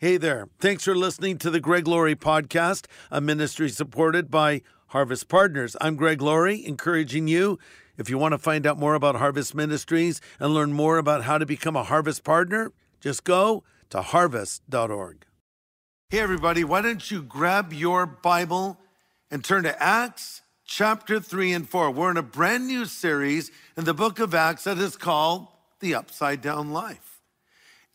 Hey there. Thanks for listening to the Greg Laurie podcast, a ministry supported by Harvest Partners. I'm Greg Laurie, encouraging you, if you want to find out more about Harvest Ministries and learn more about how to become a Harvest Partner, just go to harvest.org. Hey, everybody, why don't you grab your Bible and turn to Acts chapter 3 and 4. We're in a brand new series in the book of Acts that is called The Upside Down Life.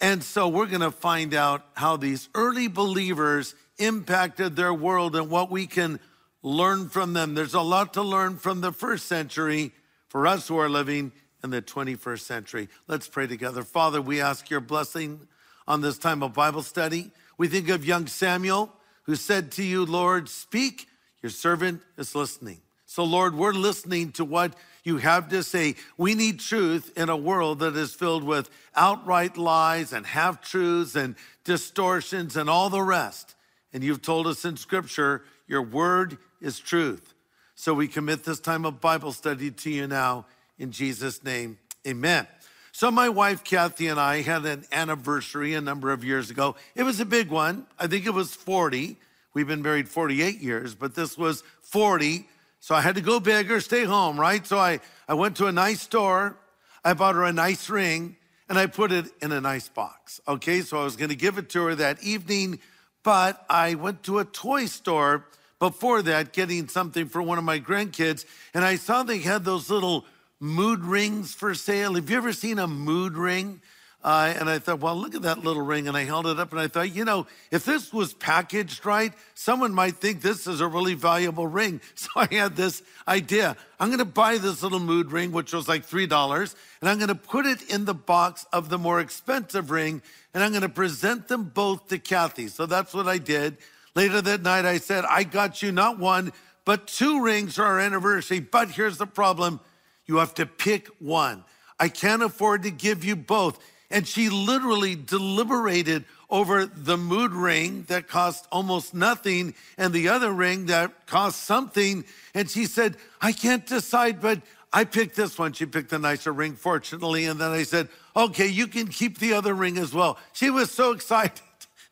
And so we're going to find out how these early believers impacted their world and what we can learn from them. There's a lot to learn from the first century for us who are living in the 21st century. Let's pray together. Father, we ask your blessing on this time of Bible study. We think of young Samuel who said to you, Lord, speak, your servant is listening. So, Lord, we're listening to what you have to say. We need truth in a world that is filled with outright lies and half truths and distortions and all the rest. And you've told us in Scripture, your word is truth. So we commit this time of Bible study to you now in Jesus' name. Amen. So, my wife Kathy and I had an anniversary a number of years ago. It was a big one. I think it was 40. We've been married 48 years, but this was 40. So I had to go big or stay home, right? So I, I went to a nice store. I bought her a nice ring and I put it in a nice box. Okay, so I was gonna give it to her that evening, but I went to a toy store before that getting something for one of my grandkids and I saw they had those little mood rings for sale. Have you ever seen a mood ring? Uh, and I thought, well, look at that little ring. And I held it up and I thought, you know, if this was packaged right, someone might think this is a really valuable ring. So I had this idea. I'm going to buy this little mood ring, which was like $3, and I'm going to put it in the box of the more expensive ring, and I'm going to present them both to Kathy. So that's what I did. Later that night, I said, I got you not one, but two rings for our anniversary. But here's the problem you have to pick one. I can't afford to give you both. And she literally deliberated over the mood ring that cost almost nothing and the other ring that cost something. And she said, I can't decide, but I picked this one. She picked the nicer ring, fortunately. And then I said, okay, you can keep the other ring as well. She was so excited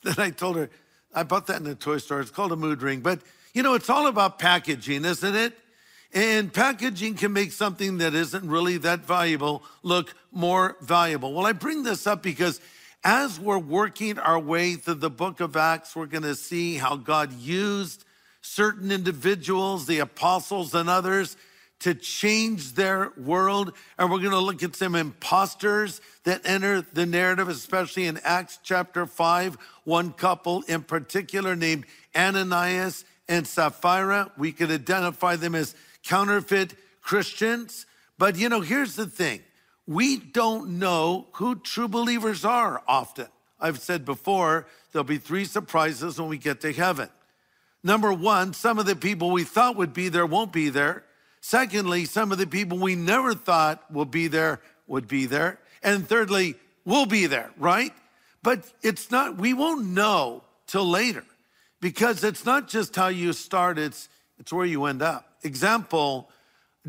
that I told her, I bought that in a toy store. It's called a mood ring. But you know, it's all about packaging, isn't it? And packaging can make something that isn't really that valuable look more valuable. Well, I bring this up because as we're working our way through the book of Acts, we're going to see how God used certain individuals, the apostles and others, to change their world. And we're going to look at some imposters that enter the narrative, especially in Acts chapter 5. One couple in particular named Ananias and Sapphira. We could identify them as counterfeit Christians. But you know, here's the thing we don't know who true believers are often. I've said before, there'll be three surprises when we get to heaven. Number one, some of the people we thought would be there won't be there. Secondly, some of the people we never thought will be there would be there. And thirdly, we'll be there, right? But it's not, we won't know till later because it's not just how you start, it's, it's where you end up. Example,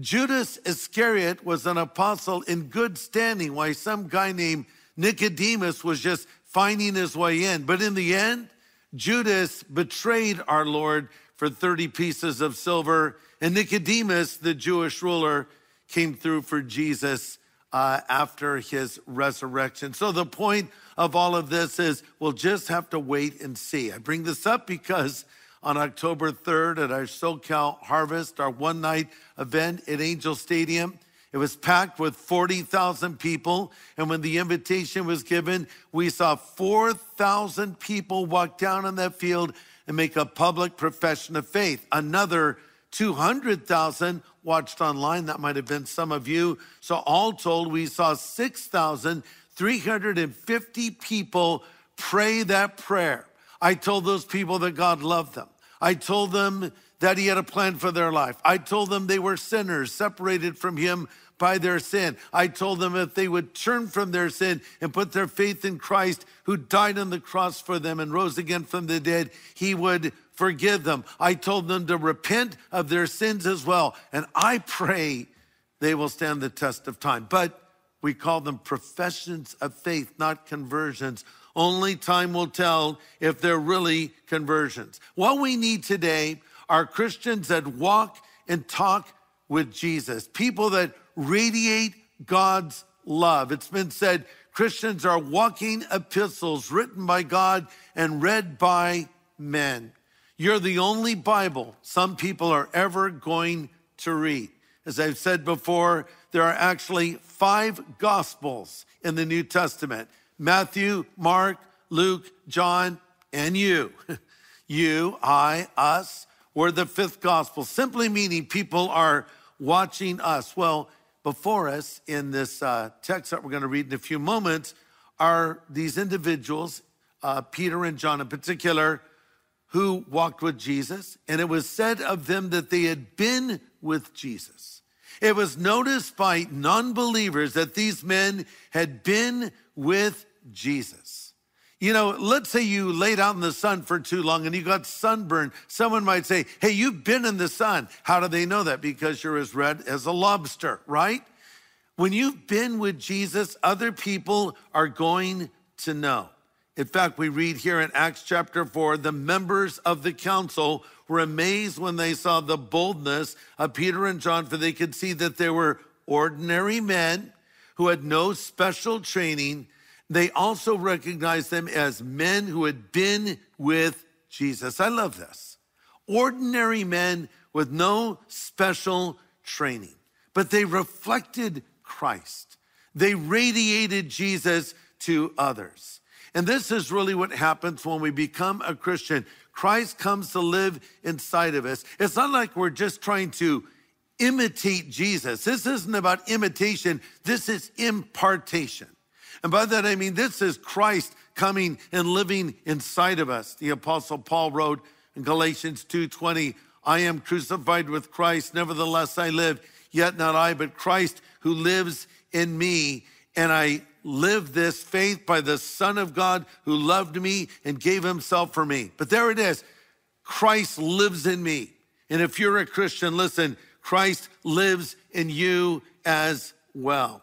Judas Iscariot was an apostle in good standing, while some guy named Nicodemus was just finding his way in. But in the end, Judas betrayed our Lord for 30 pieces of silver, and Nicodemus, the Jewish ruler, came through for Jesus uh, after his resurrection. So the point of all of this is we'll just have to wait and see. I bring this up because on October 3rd at our SoCal Harvest, our one night event at Angel Stadium. It was packed with 40,000 people. And when the invitation was given, we saw 4,000 people walk down on that field and make a public profession of faith. Another 200,000 watched online. That might have been some of you. So, all told, we saw 6,350 people pray that prayer. I told those people that God loved them. I told them that he had a plan for their life. I told them they were sinners, separated from him by their sin. I told them if they would turn from their sin and put their faith in Christ, who died on the cross for them and rose again from the dead, he would forgive them. I told them to repent of their sins as well. And I pray they will stand the test of time. But we call them professions of faith, not conversions. Only time will tell if they're really conversions. What we need today are Christians that walk and talk with Jesus, people that radiate God's love. It's been said Christians are walking epistles written by God and read by men. You're the only Bible some people are ever going to read. As I've said before, there are actually five gospels in the New Testament Matthew, Mark, Luke, John, and you. you, I, us, were the fifth gospel, simply meaning people are watching us. Well, before us in this uh, text that we're going to read in a few moments are these individuals, uh, Peter and John in particular, who walked with Jesus. And it was said of them that they had been with Jesus. It was noticed by non believers that these men had been with Jesus. You know, let's say you laid out in the sun for too long and you got sunburned. Someone might say, Hey, you've been in the sun. How do they know that? Because you're as red as a lobster, right? When you've been with Jesus, other people are going to know. In fact, we read here in Acts chapter 4 the members of the council were amazed when they saw the boldness of Peter and John, for they could see that they were ordinary men who had no special training they also recognized them as men who had been with Jesus. I love this. Ordinary men with no special training, but they reflected Christ. They radiated Jesus to others. And this is really what happens when we become a Christian. Christ comes to live inside of us. It's not like we're just trying to imitate Jesus. This isn't about imitation, this is impartation. And by that I mean this is Christ coming and living inside of us. The apostle Paul wrote in Galatians 2:20, I am crucified with Christ, nevertheless I live, yet not I, but Christ who lives in me, and I live this faith by the Son of God who loved me and gave himself for me. But there it is. Christ lives in me. And if you're a Christian, listen, Christ lives in you as well.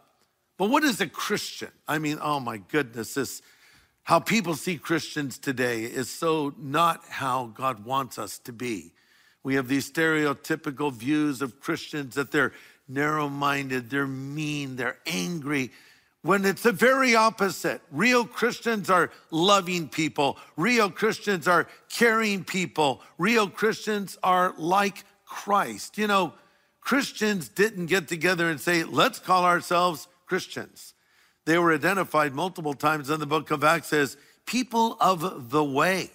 But what is a Christian? I mean, oh my goodness, this how people see Christians today is so not how God wants us to be. We have these stereotypical views of Christians that they're narrow minded, they're mean, they're angry, when it's the very opposite. Real Christians are loving people, real Christians are caring people, real Christians are like Christ. You know, Christians didn't get together and say, let's call ourselves Christians. They were identified multiple times in the book of Acts as people of the way.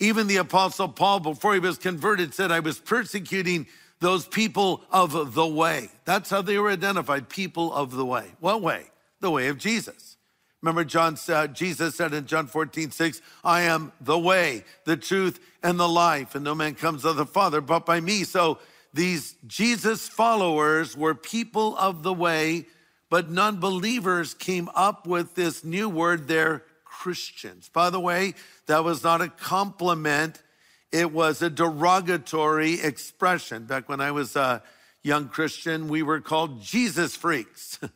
Even the apostle Paul, before he was converted, said, I was persecuting those people of the way. That's how they were identified, people of the way. What way? The way of Jesus. Remember, John said, Jesus said in John 14, 6, I am the way, the truth, and the life, and no man comes to the Father but by me. So these Jesus followers were people of the way but non believers came up with this new word, they're Christians. By the way, that was not a compliment, it was a derogatory expression. Back when I was a young Christian, we were called Jesus freaks.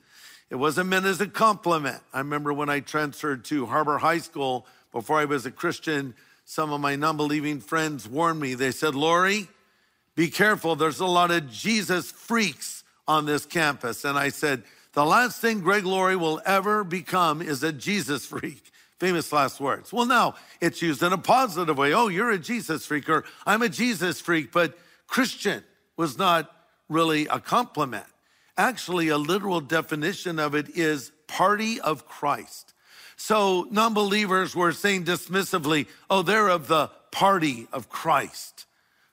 It wasn't meant as a compliment. I remember when I transferred to Harbor High School before I was a Christian, some of my non believing friends warned me. They said, Laurie, be careful. There's a lot of Jesus freaks on this campus. And I said, the last thing Greg Laurie will ever become is a Jesus freak. Famous last words. Well, now it's used in a positive way. Oh, you're a Jesus freak, or I'm a Jesus freak, but Christian was not really a compliment. Actually, a literal definition of it is party of Christ. So non believers were saying dismissively, oh, they're of the party of Christ.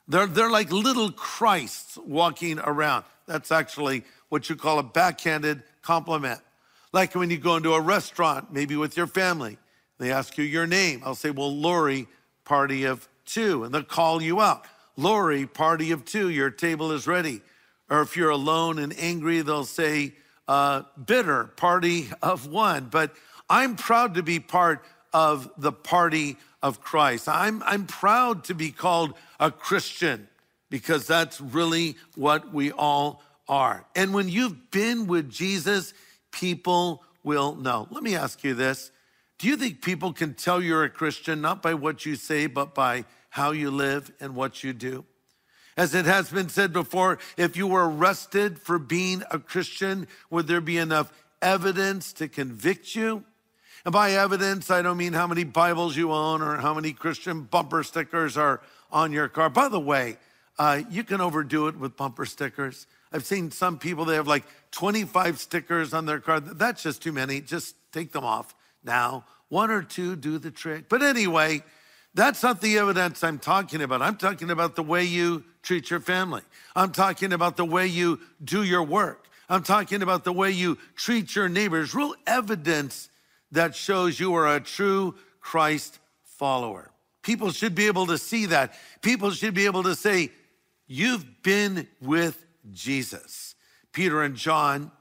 They're, they're like little Christs walking around. That's actually what you call a backhanded compliment. Like when you go into a restaurant, maybe with your family, they ask you your name. I'll say, well, Laurie, party of two. And they'll call you out. Laurie, party of two, your table is ready. Or if you're alone and angry, they'll say, uh, bitter, party of one. But I'm proud to be part of the party of Christ. I'm, I'm proud to be called a Christian because that's really what we all are. And when you've been with Jesus, people will know. Let me ask you this Do you think people can tell you're a Christian not by what you say, but by how you live and what you do? As it has been said before, if you were arrested for being a Christian, would there be enough evidence to convict you? And by evidence, I don't mean how many Bibles you own or how many Christian bumper stickers are on your car. By the way, uh, you can overdo it with bumper stickers. I've seen some people, they have like 25 stickers on their car. That's just too many. Just take them off now. One or two do the trick. But anyway, that's not the evidence I'm talking about. I'm talking about the way you treat your family. I'm talking about the way you do your work. I'm talking about the way you treat your neighbors. Real evidence that shows you are a true Christ follower. People should be able to see that. People should be able to say, You've been with Jesus. Peter and John,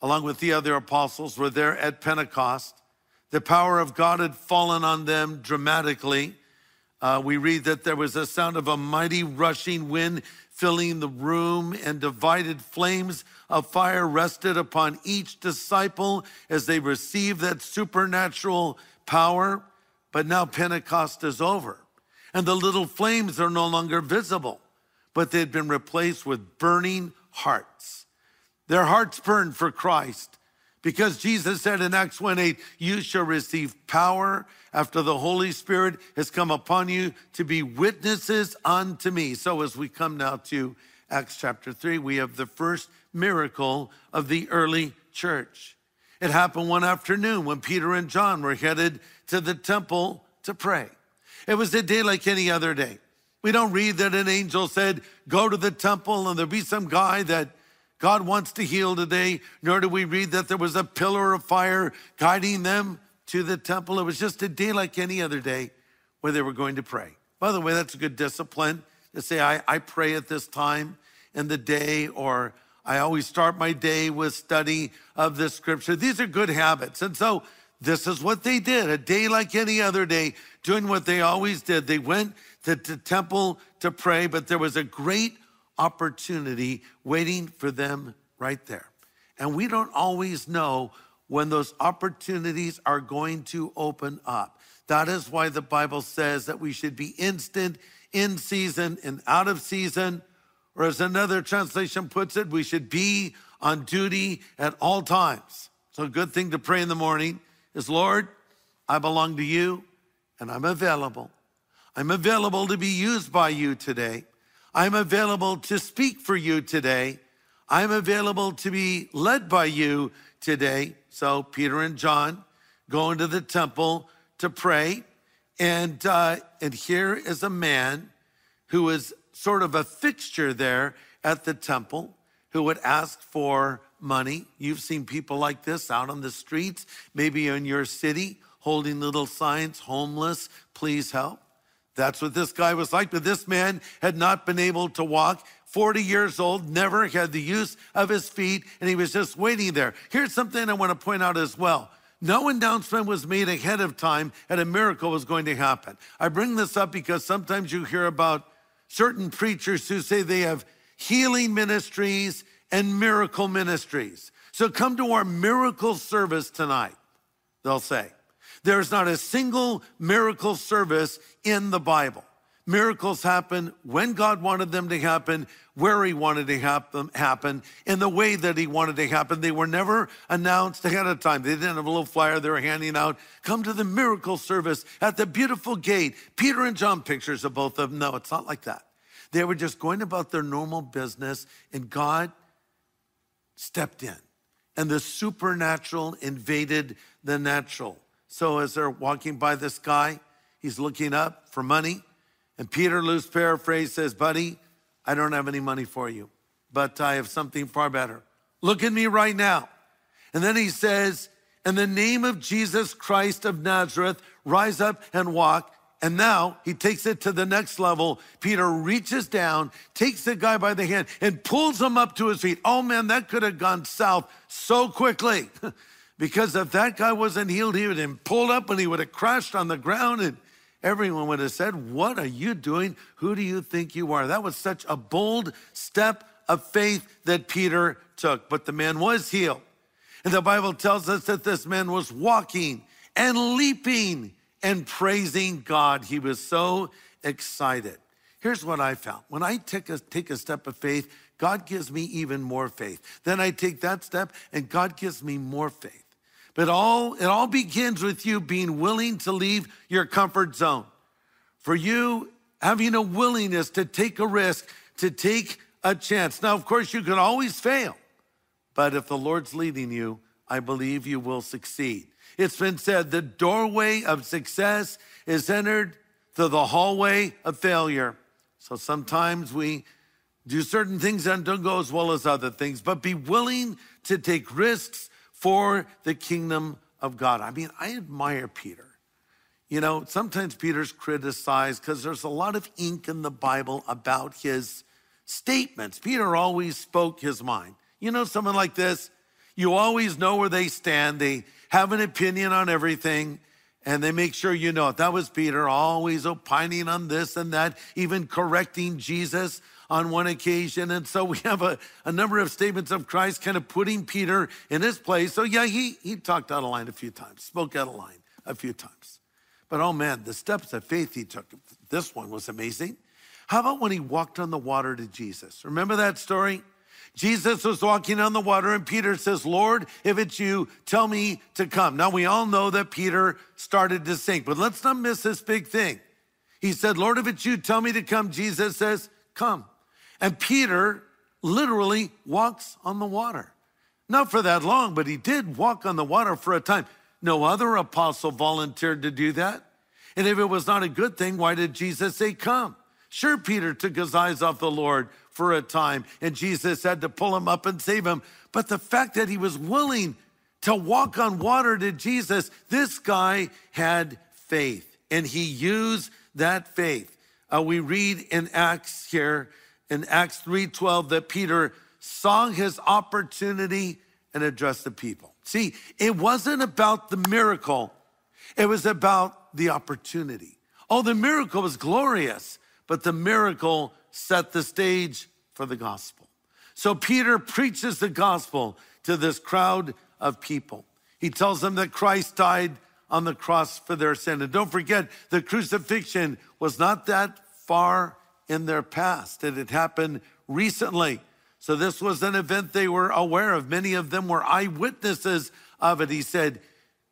along with the other apostles, were there at Pentecost. The power of God had fallen on them dramatically. Uh, we read that there was a sound of a mighty rushing wind filling the room, and divided flames of fire rested upon each disciple as they received that supernatural power. But now Pentecost is over, and the little flames are no longer visible, but they'd been replaced with burning hearts. Their hearts burned for Christ because Jesus said in Acts 1 8, you shall receive power after the Holy Spirit has come upon you to be witnesses unto me. So as we come now to Acts chapter 3, we have the first miracle of the early church. It happened one afternoon when Peter and John were headed to the temple to pray. It was a day like any other day. We don't read that an angel said, Go to the temple, and there'll be some guy that God wants to heal today, nor do we read that there was a pillar of fire guiding them to the temple. It was just a day like any other day where they were going to pray. By the way, that's a good discipline to say, I, I pray at this time in the day, or I always start my day with study of the scripture. These are good habits. And so this is what they did a day like any other day, doing what they always did. They went to the temple to pray, but there was a great opportunity waiting for them right there. And we don't always know when those opportunities are going to open up. That is why the Bible says that we should be instant, in season, and out of season. Or as another translation puts it, we should be on duty at all times. So, a good thing to pray in the morning is Lord, I belong to you and I'm available. I'm available to be used by you today. I'm available to speak for you today. I'm available to be led by you today. So Peter and John go into the temple to pray. And, uh, and here is a man who is sort of a fixture there at the temple who would ask for money. You've seen people like this out on the streets, maybe in your city, holding little signs, homeless, please help. That's what this guy was like. But this man had not been able to walk. 40 years old, never had the use of his feet, and he was just waiting there. Here's something I want to point out as well. No announcement was made ahead of time and a miracle was going to happen. I bring this up because sometimes you hear about certain preachers who say they have healing ministries and miracle ministries. So come to our miracle service tonight, they'll say. There's not a single miracle service in the Bible. Miracles happen when God wanted them to happen, where He wanted to happen, happen, in the way that He wanted to happen. They were never announced ahead of time. They didn't have a little flyer they were handing out. Come to the miracle service at the beautiful gate. Peter and John pictures of both of them. No, it's not like that. They were just going about their normal business, and God stepped in, and the supernatural invaded the natural. So as they're walking by this guy, he's looking up for money. And Peter, loose paraphrase, says, Buddy, I don't have any money for you, but I have something far better. Look at me right now. And then he says, In the name of Jesus Christ of Nazareth, rise up and walk. And now he takes it to the next level. Peter reaches down, takes the guy by the hand, and pulls him up to his feet. Oh man, that could have gone south so quickly. Because if that guy wasn't healed, he would have been pulled up and he would have crashed on the ground and everyone would have said, What are you doing? Who do you think you are? That was such a bold step of faith that Peter took. But the man was healed. And the Bible tells us that this man was walking and leaping and praising God. He was so excited. Here's what I found when I take a, take a step of faith, God gives me even more faith. Then I take that step, and God gives me more faith. But all it all begins with you being willing to leave your comfort zone. For you having a willingness to take a risk, to take a chance. Now, of course, you can always fail, but if the Lord's leading you, I believe you will succeed. It's been said the doorway of success is entered through the hallway of failure. So sometimes we do certain things that don't go as well as other things, but be willing to take risks for the kingdom of God. I mean, I admire Peter. You know, sometimes Peter's criticized because there's a lot of ink in the Bible about his statements. Peter always spoke his mind. You know, someone like this, you always know where they stand. They have an opinion on everything and they make sure you know it. That was Peter, always opining on this and that, even correcting Jesus on one occasion. And so we have a, a number of statements of Christ kind of putting Peter in his place. So yeah, he, he talked out of line a few times, spoke out of line a few times. But oh man, the steps of faith he took, this one was amazing. How about when he walked on the water to Jesus? Remember that story? Jesus was walking on the water, and Peter says, Lord, if it's you, tell me to come. Now, we all know that Peter started to sink, but let's not miss this big thing. He said, Lord, if it's you, tell me to come. Jesus says, Come. And Peter literally walks on the water. Not for that long, but he did walk on the water for a time. No other apostle volunteered to do that. And if it was not a good thing, why did Jesus say, Come? Sure, Peter took his eyes off the Lord for a time, and Jesus had to pull him up and save him. But the fact that he was willing to walk on water to Jesus, this guy had faith, and he used that faith. Uh, we read in Acts here, in Acts 3:12, that Peter saw his opportunity and addressed the people. See, it wasn't about the miracle, it was about the opportunity. Oh, the miracle was glorious but the miracle set the stage for the gospel. So Peter preaches the gospel to this crowd of people. He tells them that Christ died on the cross for their sin. And don't forget, the crucifixion was not that far in their past. It had happened recently. So this was an event they were aware of. Many of them were eyewitnesses of it. He said,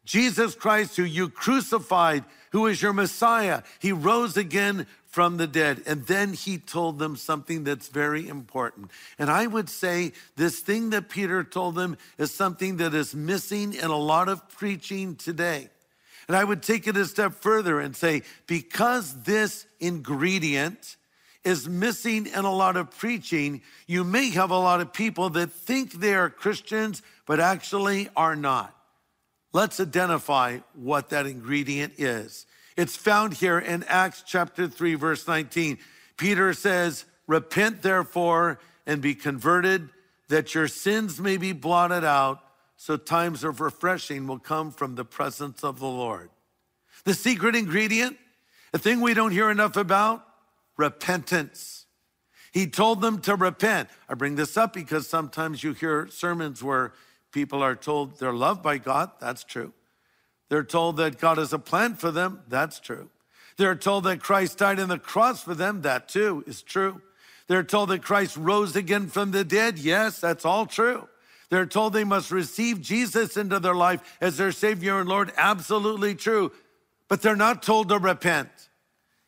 Jesus Christ, who you crucified, who is your Messiah, he rose again from the dead. And then he told them something that's very important. And I would say this thing that Peter told them is something that is missing in a lot of preaching today. And I would take it a step further and say, because this ingredient is missing in a lot of preaching, you may have a lot of people that think they are Christians, but actually are not. Let's identify what that ingredient is. It's found here in Acts chapter 3, verse 19. Peter says, Repent therefore and be converted, that your sins may be blotted out, so times of refreshing will come from the presence of the Lord. The secret ingredient, a thing we don't hear enough about, repentance. He told them to repent. I bring this up because sometimes you hear sermons where people are told they're loved by God. That's true. They're told that God has a plan for them. That's true. They're told that Christ died on the cross for them. That too is true. They're told that Christ rose again from the dead. Yes, that's all true. They're told they must receive Jesus into their life as their Savior and Lord. Absolutely true. But they're not told to repent.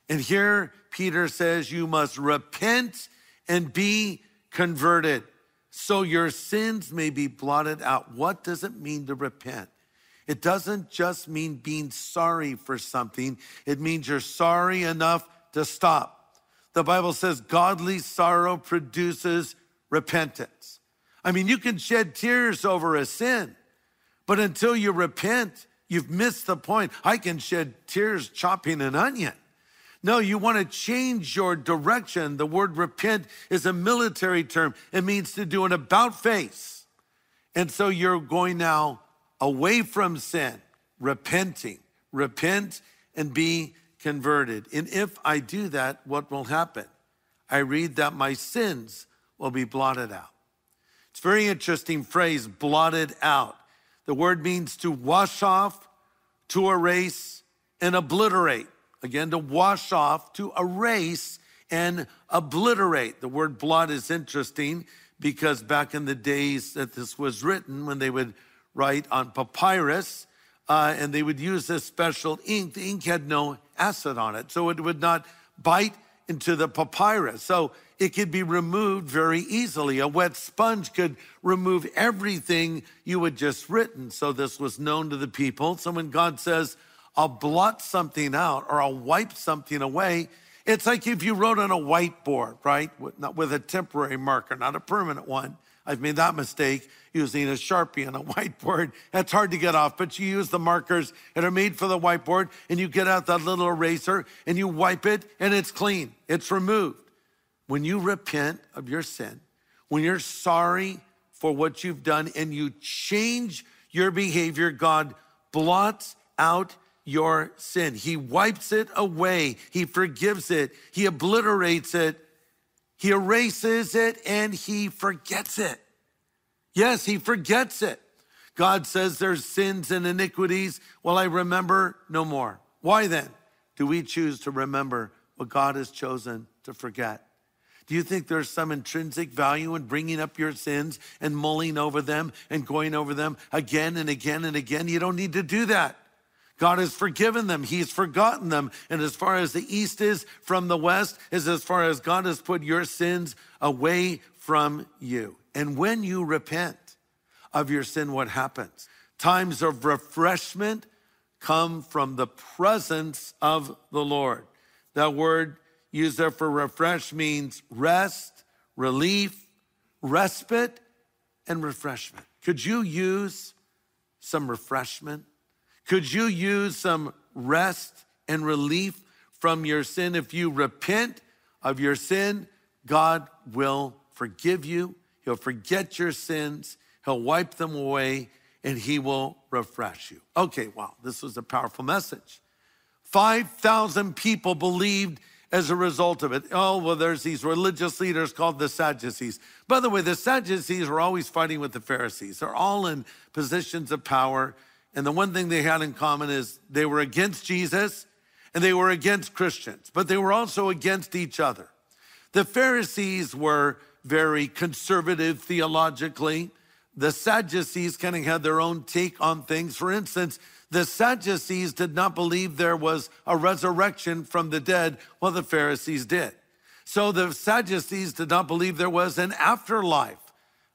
And here Peter says, You must repent and be converted so your sins may be blotted out. What does it mean to repent? It doesn't just mean being sorry for something, it means you're sorry enough to stop. The Bible says godly sorrow produces repentance. I mean, you can shed tears over a sin, but until you repent, you've missed the point. I can shed tears chopping an onion. No, you want to change your direction. The word repent is a military term, it means to do an about face. And so you're going now away from sin, repenting, repent and be converted. And if I do that, what will happen? I read that my sins will be blotted out. It's a very interesting phrase, blotted out. The word means to wash off, to erase and obliterate. Again, to wash off, to erase and obliterate. The word blot is interesting because back in the days that this was written, when they would write on papyrus, uh, and they would use this special ink, the ink had no acid on it, so it would not bite into the papyrus. So it could be removed very easily. A wet sponge could remove everything you had just written. So this was known to the people. So when God says, I'll blot something out or I'll wipe something away, it's like if you wrote on a whiteboard, right? With, not with a temporary marker, not a permanent one. I've made that mistake using a Sharpie on a whiteboard. That's hard to get off, but you use the markers that are made for the whiteboard and you get out that little eraser and you wipe it and it's clean. It's removed. When you repent of your sin, when you're sorry for what you've done and you change your behavior, God blots out your sin. He wipes it away. He forgives it. He obliterates it. He erases it and he forgets it. Yes, he forgets it. God says there's sins and iniquities. Well, I remember no more. Why then do we choose to remember what God has chosen to forget? Do you think there's some intrinsic value in bringing up your sins and mulling over them and going over them again and again and again? You don't need to do that. God has forgiven them. He's forgotten them. And as far as the east is from the west, is as far as God has put your sins away from you. And when you repent of your sin, what happens? Times of refreshment come from the presence of the Lord. That word used there for refresh means rest, relief, respite, and refreshment. Could you use some refreshment? Could you use some rest and relief from your sin? If you repent of your sin, God will forgive you. He'll forget your sins. He'll wipe them away and he will refresh you. Okay, wow, this was a powerful message. 5,000 people believed as a result of it. Oh, well, there's these religious leaders called the Sadducees. By the way, the Sadducees were always fighting with the Pharisees. They're all in positions of power. And the one thing they had in common is they were against Jesus and they were against Christians, but they were also against each other. The Pharisees were very conservative theologically. The Sadducees kind of had their own take on things. For instance, the Sadducees did not believe there was a resurrection from the dead, while the Pharisees did. So the Sadducees did not believe there was an afterlife.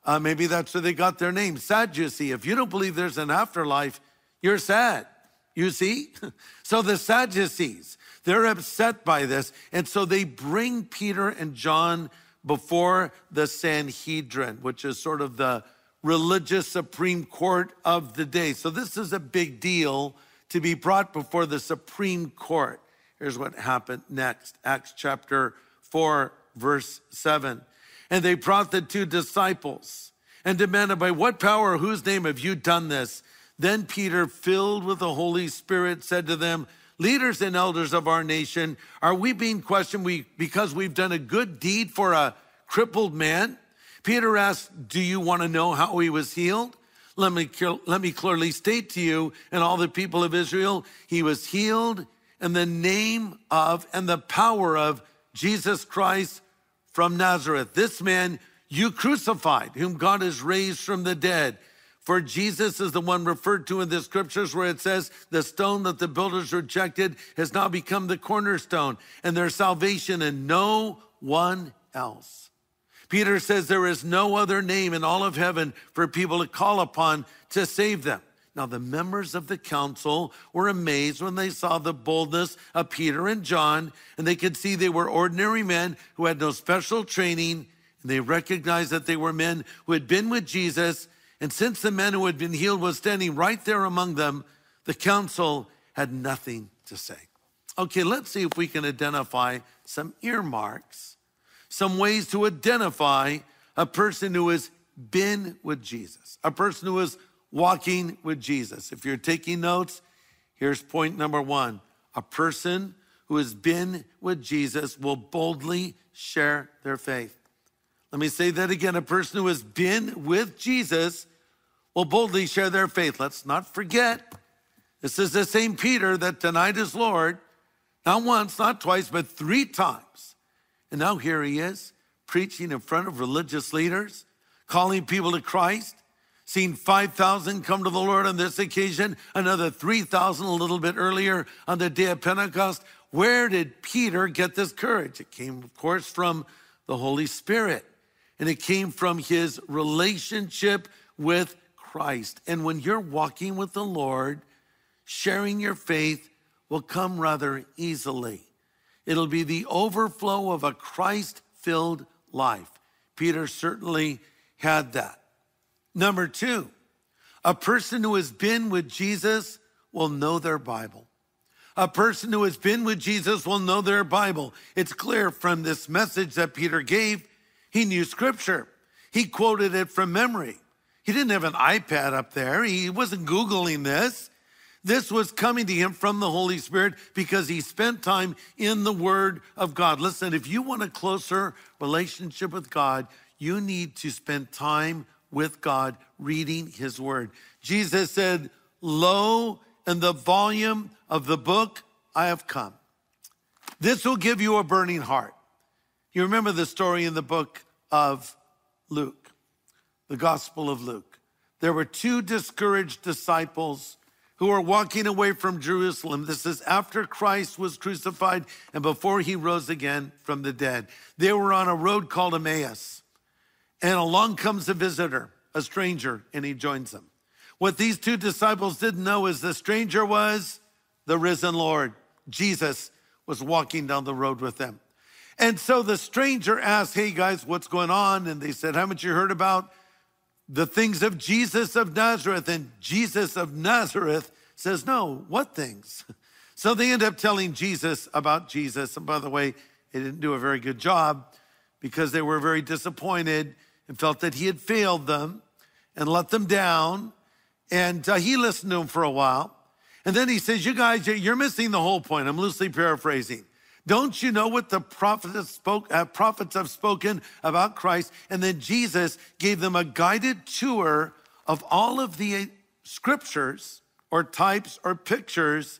Uh, maybe that's where they got their name, Sadducee. If you don't believe there's an afterlife, you're sad. You see? so the Sadducees, they're upset by this. And so they bring Peter and John before the Sanhedrin, which is sort of the religious Supreme Court of the day. So this is a big deal to be brought before the Supreme Court. Here's what happened next Acts chapter 4, verse 7. And they brought the two disciples and demanded, By what power, whose name have you done this? Then Peter, filled with the Holy Spirit, said to them, Leaders and elders of our nation, are we being questioned we, because we've done a good deed for a crippled man? Peter asked, Do you want to know how he was healed? Let me, let me clearly state to you and all the people of Israel, he was healed in the name of and the power of Jesus Christ from Nazareth. This man you crucified, whom God has raised from the dead. For Jesus is the one referred to in the scriptures where it says, the stone that the builders rejected has now become the cornerstone, and their salvation and no one else. Peter says there is no other name in all of heaven for people to call upon to save them. Now, the members of the council were amazed when they saw the boldness of Peter and John, and they could see they were ordinary men who had no special training, and they recognized that they were men who had been with Jesus and since the man who had been healed was standing right there among them, the council had nothing to say. Okay, let's see if we can identify some earmarks, some ways to identify a person who has been with Jesus, a person who is walking with Jesus. If you're taking notes, here's point number one a person who has been with Jesus will boldly share their faith. Let me say that again. A person who has been with Jesus will boldly share their faith. Let's not forget This is the same Peter that denied his Lord, not once, not twice, but three times. And now here he is, preaching in front of religious leaders, calling people to Christ, seeing 5,000 come to the Lord on this occasion, another 3,000 a little bit earlier on the day of Pentecost. Where did Peter get this courage? It came, of course, from the Holy Spirit, and it came from his relationship with Christ. And when you're walking with the Lord, sharing your faith will come rather easily. It'll be the overflow of a Christ filled life. Peter certainly had that. Number two, a person who has been with Jesus will know their Bible. A person who has been with Jesus will know their Bible. It's clear from this message that Peter gave, he knew scripture. He quoted it from memory. He didn't have an iPad up there. He wasn't Googling this. This was coming to him from the Holy Spirit because he spent time in the Word of God. Listen, if you want a closer relationship with God, you need to spend time with God reading His Word. Jesus said, Lo, in the volume of the book, I have come. This will give you a burning heart. You remember the story in the book of Luke the Gospel of Luke. There were two discouraged disciples who were walking away from Jerusalem. This is after Christ was crucified and before he rose again from the dead. They were on a road called Emmaus. And along comes a visitor, a stranger, and he joins them. What these two disciples didn't know is the stranger was the risen Lord. Jesus was walking down the road with them. And so the stranger asked, Hey guys, what's going on? And they said, Haven't you heard about the things of Jesus of Nazareth. And Jesus of Nazareth says, No, what things? So they end up telling Jesus about Jesus. And by the way, they didn't do a very good job because they were very disappointed and felt that he had failed them and let them down. And uh, he listened to them for a while. And then he says, You guys, you're missing the whole point. I'm loosely paraphrasing. Don't you know what the prophets, spoke, uh, prophets have spoken about Christ? And then Jesus gave them a guided tour of all of the scriptures or types or pictures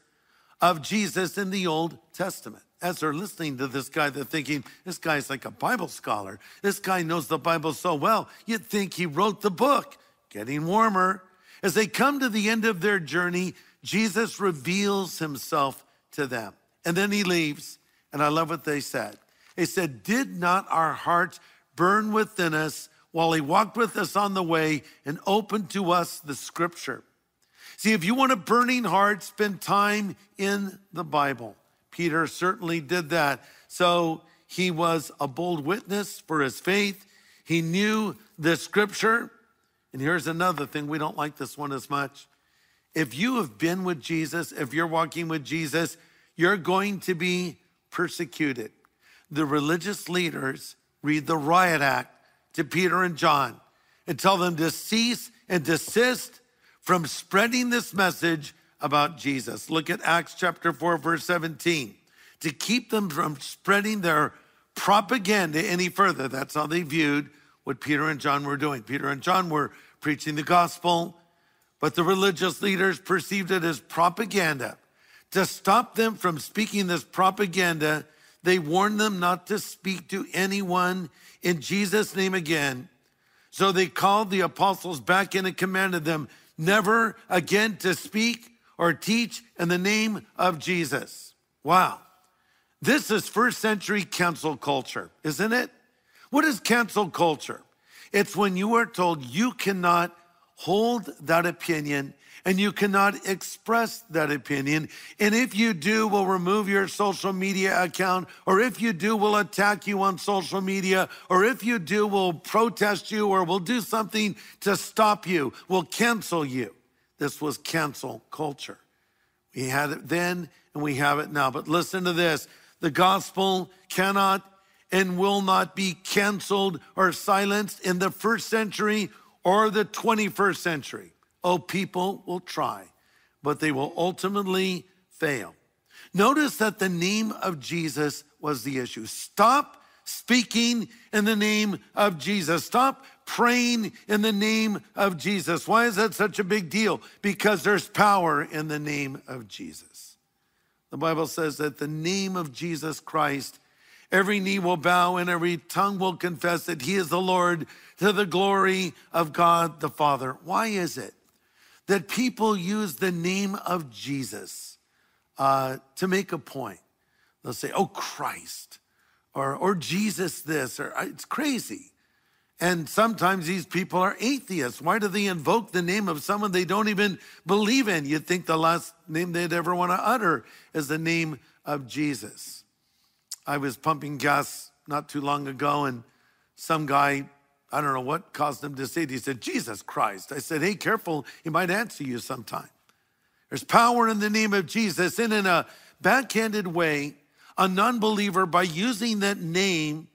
of Jesus in the Old Testament. As they're listening to this guy, they're thinking, this guy's like a Bible scholar. This guy knows the Bible so well. You'd think he wrote the book. Getting warmer. As they come to the end of their journey, Jesus reveals himself to them. And then he leaves. And I love what they said. They said, Did not our hearts burn within us while he walked with us on the way and opened to us the scripture? See, if you want a burning heart, spend time in the Bible. Peter certainly did that. So he was a bold witness for his faith. He knew the scripture. And here's another thing we don't like this one as much. If you have been with Jesus, if you're walking with Jesus, you're going to be persecuted. The religious leaders read the riot act to Peter and John and tell them to cease and desist from spreading this message about Jesus. Look at Acts chapter 4, verse 17. To keep them from spreading their propaganda any further. That's how they viewed what Peter and John were doing. Peter and John were preaching the gospel, but the religious leaders perceived it as propaganda. To stop them from speaking this propaganda, they warned them not to speak to anyone in Jesus' name again. So they called the apostles back in and commanded them never again to speak or teach in the name of Jesus. Wow. This is first century cancel culture, isn't it? What is cancel culture? It's when you are told you cannot hold that opinion and you cannot express that opinion. And if you do, we'll remove your social media account, or if you do, we'll attack you on social media, or if you do, we'll protest you, or we'll do something to stop you. We'll cancel you. This was cancel culture. We had it then and we have it now. But listen to this the gospel cannot and will not be canceled or silenced in the first century or the 21st century. Oh, people will try, but they will ultimately fail. Notice that the name of Jesus was the issue. Stop speaking in the name of Jesus. Stop praying in the name of Jesus. Why is that such a big deal? Because there's power in the name of Jesus. The Bible says that the name of Jesus Christ, every knee will bow and every tongue will confess that he is the Lord to the glory of God the Father. Why is it that people use the name of Jesus uh, to make a point? They'll say, oh, Christ, or, or Jesus this, or it's crazy. And sometimes these people are atheists. Why do they invoke the name of someone they don't even believe in? You'd think the last name they'd ever want to utter is the name of Jesus. I was pumping gas not too long ago, and some guy, I don't know what caused him to say it, he said, Jesus Christ. I said, hey, careful, he might answer you sometime. There's power in the name of Jesus. And in a backhanded way, a non believer, by using that name,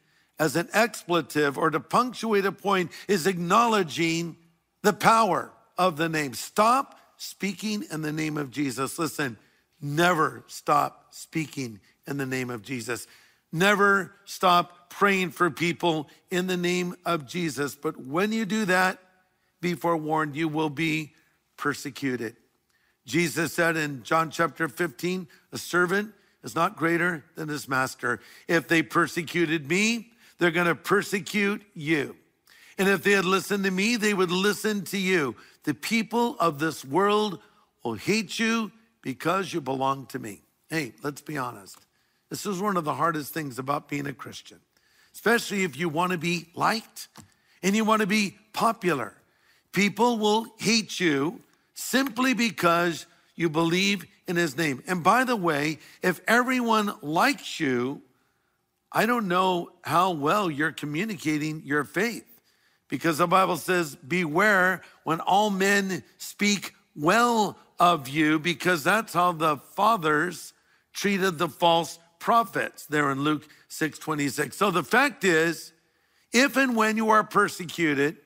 as an expletive or to punctuate a point is acknowledging the power of the name. Stop speaking in the name of Jesus. Listen, never stop speaking in the name of Jesus. Never stop praying for people in the name of Jesus. But when you do that, be forewarned, you will be persecuted. Jesus said in John chapter 15, a servant is not greater than his master. If they persecuted me, they're going to persecute you. And if they had listened to me, they would listen to you. The people of this world will hate you because you belong to me. Hey, let's be honest. This is one of the hardest things about being a Christian, especially if you want to be liked and you want to be popular. People will hate you simply because you believe in his name. And by the way, if everyone likes you, I don't know how well you're communicating your faith because the Bible says, Beware when all men speak well of you, because that's how the fathers treated the false prophets there in Luke 6 26. So the fact is, if and when you are persecuted,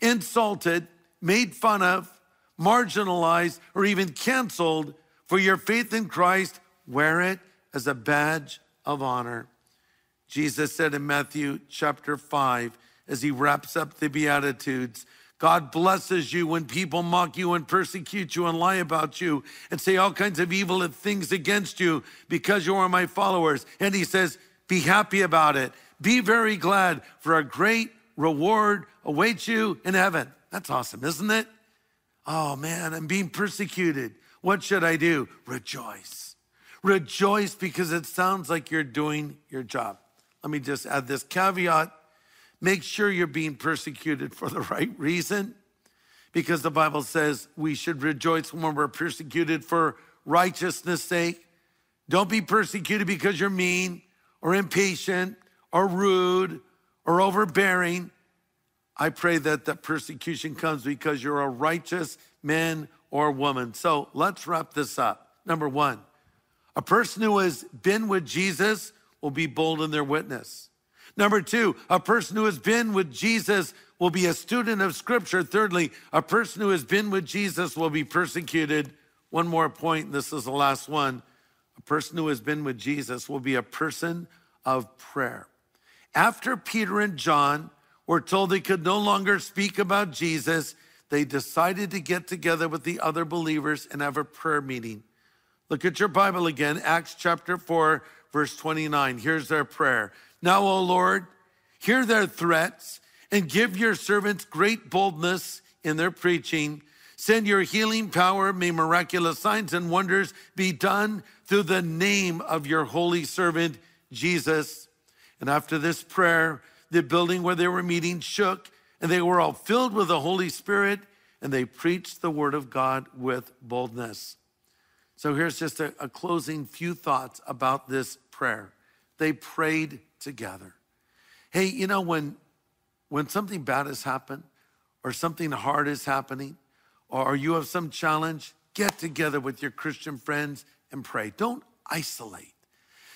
insulted, made fun of, marginalized, or even canceled for your faith in Christ, wear it as a badge of honor. Jesus said in Matthew chapter 5, as he wraps up the Beatitudes, God blesses you when people mock you and persecute you and lie about you and say all kinds of evil things against you because you are my followers. And he says, Be happy about it. Be very glad, for a great reward awaits you in heaven. That's awesome, isn't it? Oh man, I'm being persecuted. What should I do? Rejoice. Rejoice because it sounds like you're doing your job. Let me just add this caveat make sure you're being persecuted for the right reason, because the Bible says we should rejoice when we're persecuted for righteousness' sake. Don't be persecuted because you're mean or impatient or rude or overbearing. I pray that the persecution comes because you're a righteous man or woman. So let's wrap this up. Number one, a person who has been with Jesus will be bold in their witness. Number two, a person who has been with Jesus will be a student of Scripture. Thirdly, a person who has been with Jesus will be persecuted. One more point, this is the last one. A person who has been with Jesus will be a person of prayer. After Peter and John were told they could no longer speak about Jesus, they decided to get together with the other believers and have a prayer meeting. Look at your Bible again, Acts chapter 4, Verse 29, here's their prayer. Now, O Lord, hear their threats and give your servants great boldness in their preaching. Send your healing power. May miraculous signs and wonders be done through the name of your holy servant, Jesus. And after this prayer, the building where they were meeting shook, and they were all filled with the Holy Spirit, and they preached the word of God with boldness. So here's just a, a closing few thoughts about this prayer. They prayed together. Hey, you know, when, when something bad has happened or something hard is happening or you have some challenge, get together with your Christian friends and pray. Don't isolate.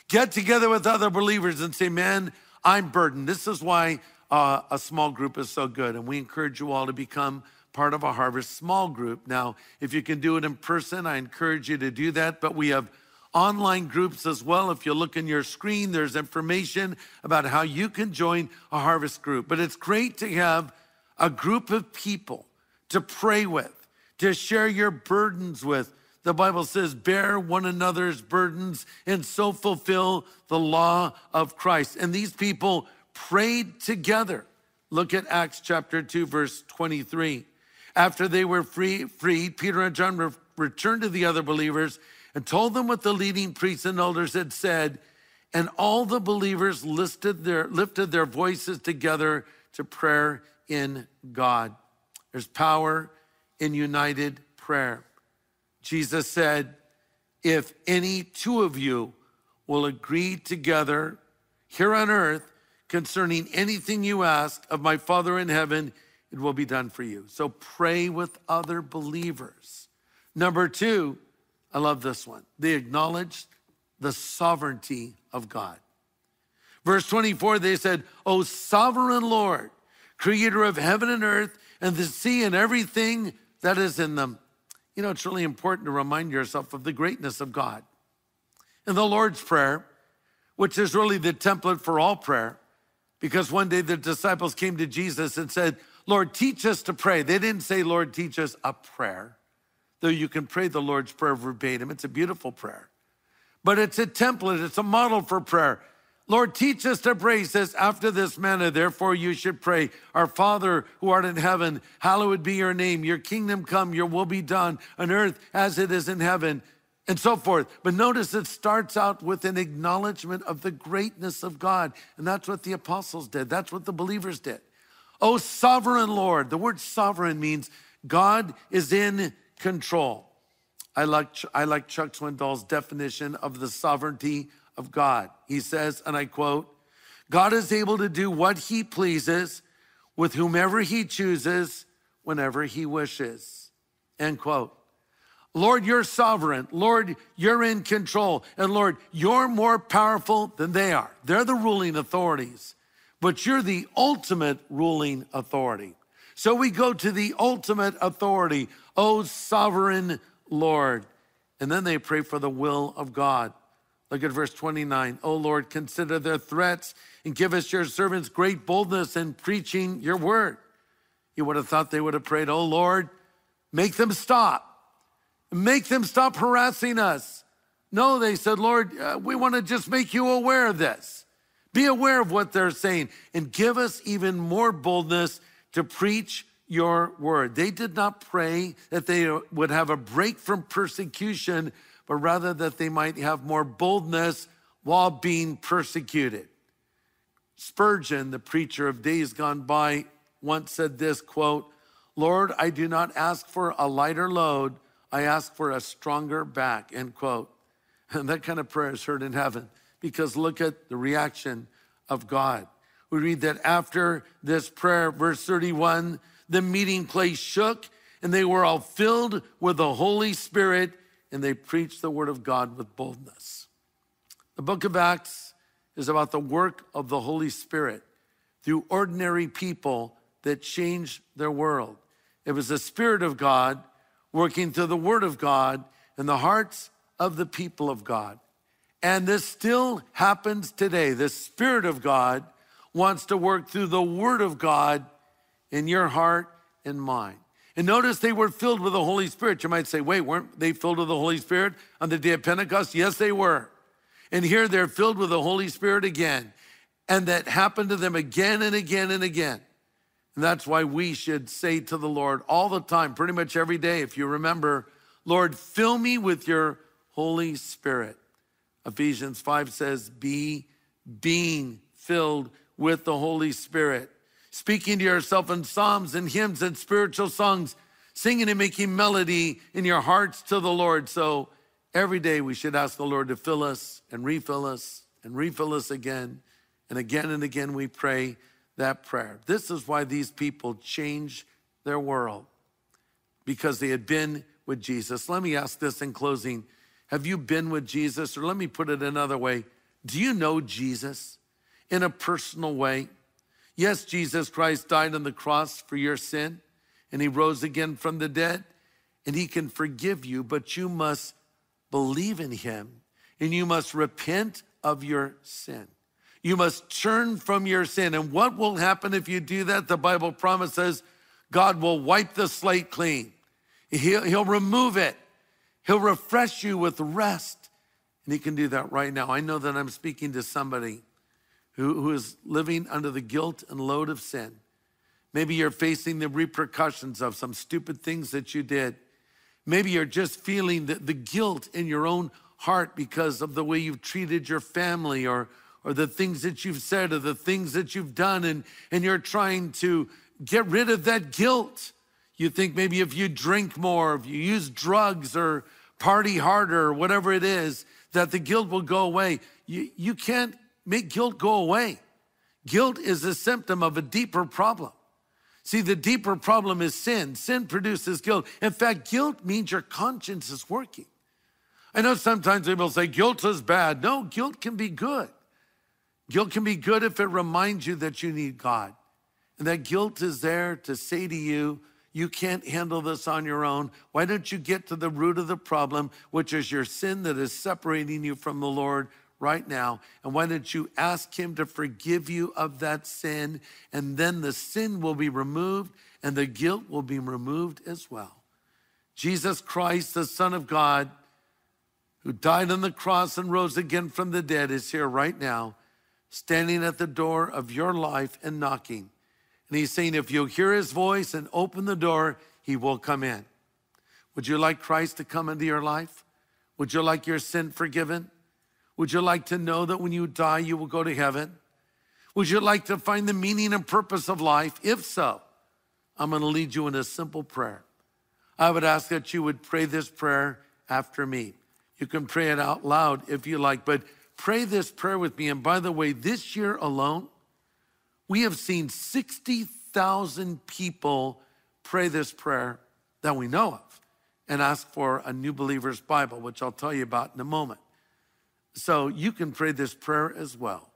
Get together with other believers and say, man, I'm burdened. This is why uh, a small group is so good. And we encourage you all to become part of a harvest small group. Now, if you can do it in person, I encourage you to do that. But we have online groups as well. If you look in your screen, there's information about how you can join a harvest group. But it's great to have a group of people to pray with, to share your burdens with. The Bible says, bear one another's burdens and so fulfill the law of Christ. And these people prayed together. Look at Acts chapter 2, verse 23. After they were free, freed, Peter and John re- returned to the other believers and told them what the leading priests and elders had said. And all the believers lifted their, lifted their voices together to prayer in God. There's power in united prayer. Jesus said, If any two of you will agree together here on earth concerning anything you ask of my Father in heaven, it will be done for you. So pray with other believers. Number two, I love this one. They acknowledged the sovereignty of God. Verse 24, they said, O sovereign Lord, creator of heaven and earth and the sea and everything that is in them. You know, it's really important to remind yourself of the greatness of God. In the Lord's Prayer, which is really the template for all prayer, because one day the disciples came to Jesus and said, Lord, teach us to pray. They didn't say, Lord, teach us a prayer, though you can pray the Lord's Prayer verbatim. It's a beautiful prayer, but it's a template, it's a model for prayer. Lord, teach us to pray. He says, after this manner, therefore you should pray. Our Father who art in heaven, hallowed be your name. Your kingdom come, your will be done on earth as it is in heaven and so forth. But notice it starts out with an acknowledgement of the greatness of God. And that's what the apostles did. That's what the believers did. Oh, sovereign Lord. The word sovereign means God is in control. I like, I like Chuck Swindoll's definition of the sovereignty of God. He says, and I quote, God is able to do what he pleases with whomever he chooses whenever he wishes. End quote. Lord, you're sovereign. Lord, you're in control. And Lord, you're more powerful than they are. They're the ruling authorities, but you're the ultimate ruling authority. So we go to the ultimate authority, oh sovereign Lord. And then they pray for the will of God. Look at verse 29. Oh Lord, consider their threats and give us your servants great boldness in preaching your word. You would have thought they would have prayed, Oh Lord, make them stop. Make them stop harassing us. No, they said, Lord, uh, we want to just make you aware of this. Be aware of what they're saying and give us even more boldness to preach your word. They did not pray that they would have a break from persecution, but rather that they might have more boldness while being persecuted. Spurgeon, the preacher of days gone by, once said this quote, Lord, I do not ask for a lighter load I ask for a stronger back, end quote. And that kind of prayer is heard in heaven because look at the reaction of God. We read that after this prayer, verse 31, the meeting place shook and they were all filled with the Holy Spirit and they preached the word of God with boldness. The book of Acts is about the work of the Holy Spirit through ordinary people that changed their world. It was the Spirit of God working through the Word of God in the hearts of the people of God. And this still happens today. The Spirit of God wants to work through the Word of God in your heart and mind. And notice they were filled with the Holy Spirit. You might say, wait, weren't they filled with the Holy Spirit on the day of Pentecost? Yes, they were. And here they're filled with the Holy Spirit again. And that happened to them again and again and again. And that's why we should say to the Lord all the time, pretty much every day, if you remember, Lord, fill me with your Holy Spirit. Ephesians 5 says, be being filled with the Holy Spirit. Speaking to yourself in psalms and hymns and spiritual songs, singing and making melody in your hearts to the Lord. So every day we should ask the Lord to fill us and refill us and refill us again. And again and again we pray that prayer. This is why these people changed their world because they had been with Jesus. Let me ask this in closing Have you been with Jesus? Or let me put it another way Do you know Jesus in a personal way? Yes, Jesus Christ died on the cross for your sin and he rose again from the dead and he can forgive you, but you must believe in him and you must repent of your sin. You must turn from your sin. And what will happen if you do that? The Bible promises God will wipe the slate clean. He'll, he'll remove it. He'll refresh you with rest. And He can do that right now. I know that I'm speaking to somebody who, who is living under the guilt and load of sin. Maybe you're facing the repercussions of some stupid things that you did. Maybe you're just feeling the, the guilt in your own heart because of the way you've treated your family or, or the things that you've said or the things that you've done, and, and you're trying to get rid of that guilt. You think maybe if you drink more, if you use drugs or party harder or whatever it is, that the guilt will go away. You, you can't make guilt go away. Guilt is a symptom of a deeper problem. See, the deeper problem is sin. Sin produces guilt. In fact, guilt means your conscience is working. I know sometimes people say guilt is bad. No, guilt can be good. Guilt can be good if it reminds you that you need God. And that guilt is there to say to you, you can't handle this on your own. Why don't you get to the root of the problem, which is your sin that is separating you from the Lord right now? And why don't you ask Him to forgive you of that sin? And then the sin will be removed and the guilt will be removed as well. Jesus Christ, the Son of God, who died on the cross and rose again from the dead, is here right now, standing at the door of your life and knocking. And he's saying, if you hear his voice and open the door, he will come in. Would you like Christ to come into your life? Would you like your sin forgiven? Would you like to know that when you die, you will go to heaven? Would you like to find the meaning and purpose of life? If so, I'm going to lead you in a simple prayer. I would ask that you would pray this prayer after me. You can pray it out loud if you like, but pray this prayer with me. And by the way, this year alone, we have seen 60,000 people pray this prayer that we know of and ask for a new believer's Bible, which I'll tell you about in a moment. So you can pray this prayer as well.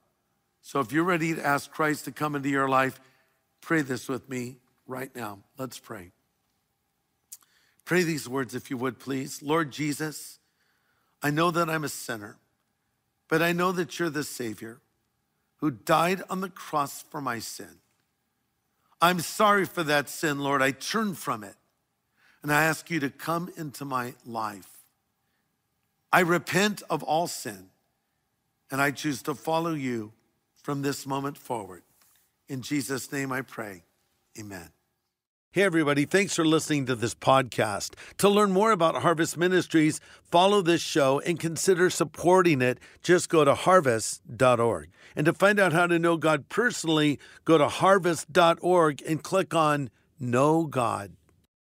So if you're ready to ask Christ to come into your life, pray this with me right now. Let's pray. Pray these words if you would, please. Lord Jesus, I know that I'm a sinner, but I know that you're the Savior who died on the cross for my sin. I'm sorry for that sin, Lord. I turn from it and I ask you to come into my life. I repent of all sin and I choose to follow you from this moment forward. In Jesus' name I pray. Amen. Hey, everybody, thanks for listening to this podcast. To learn more about Harvest Ministries, follow this show and consider supporting it. Just go to harvest.org. And to find out how to know God personally, go to harvest.org and click on Know God.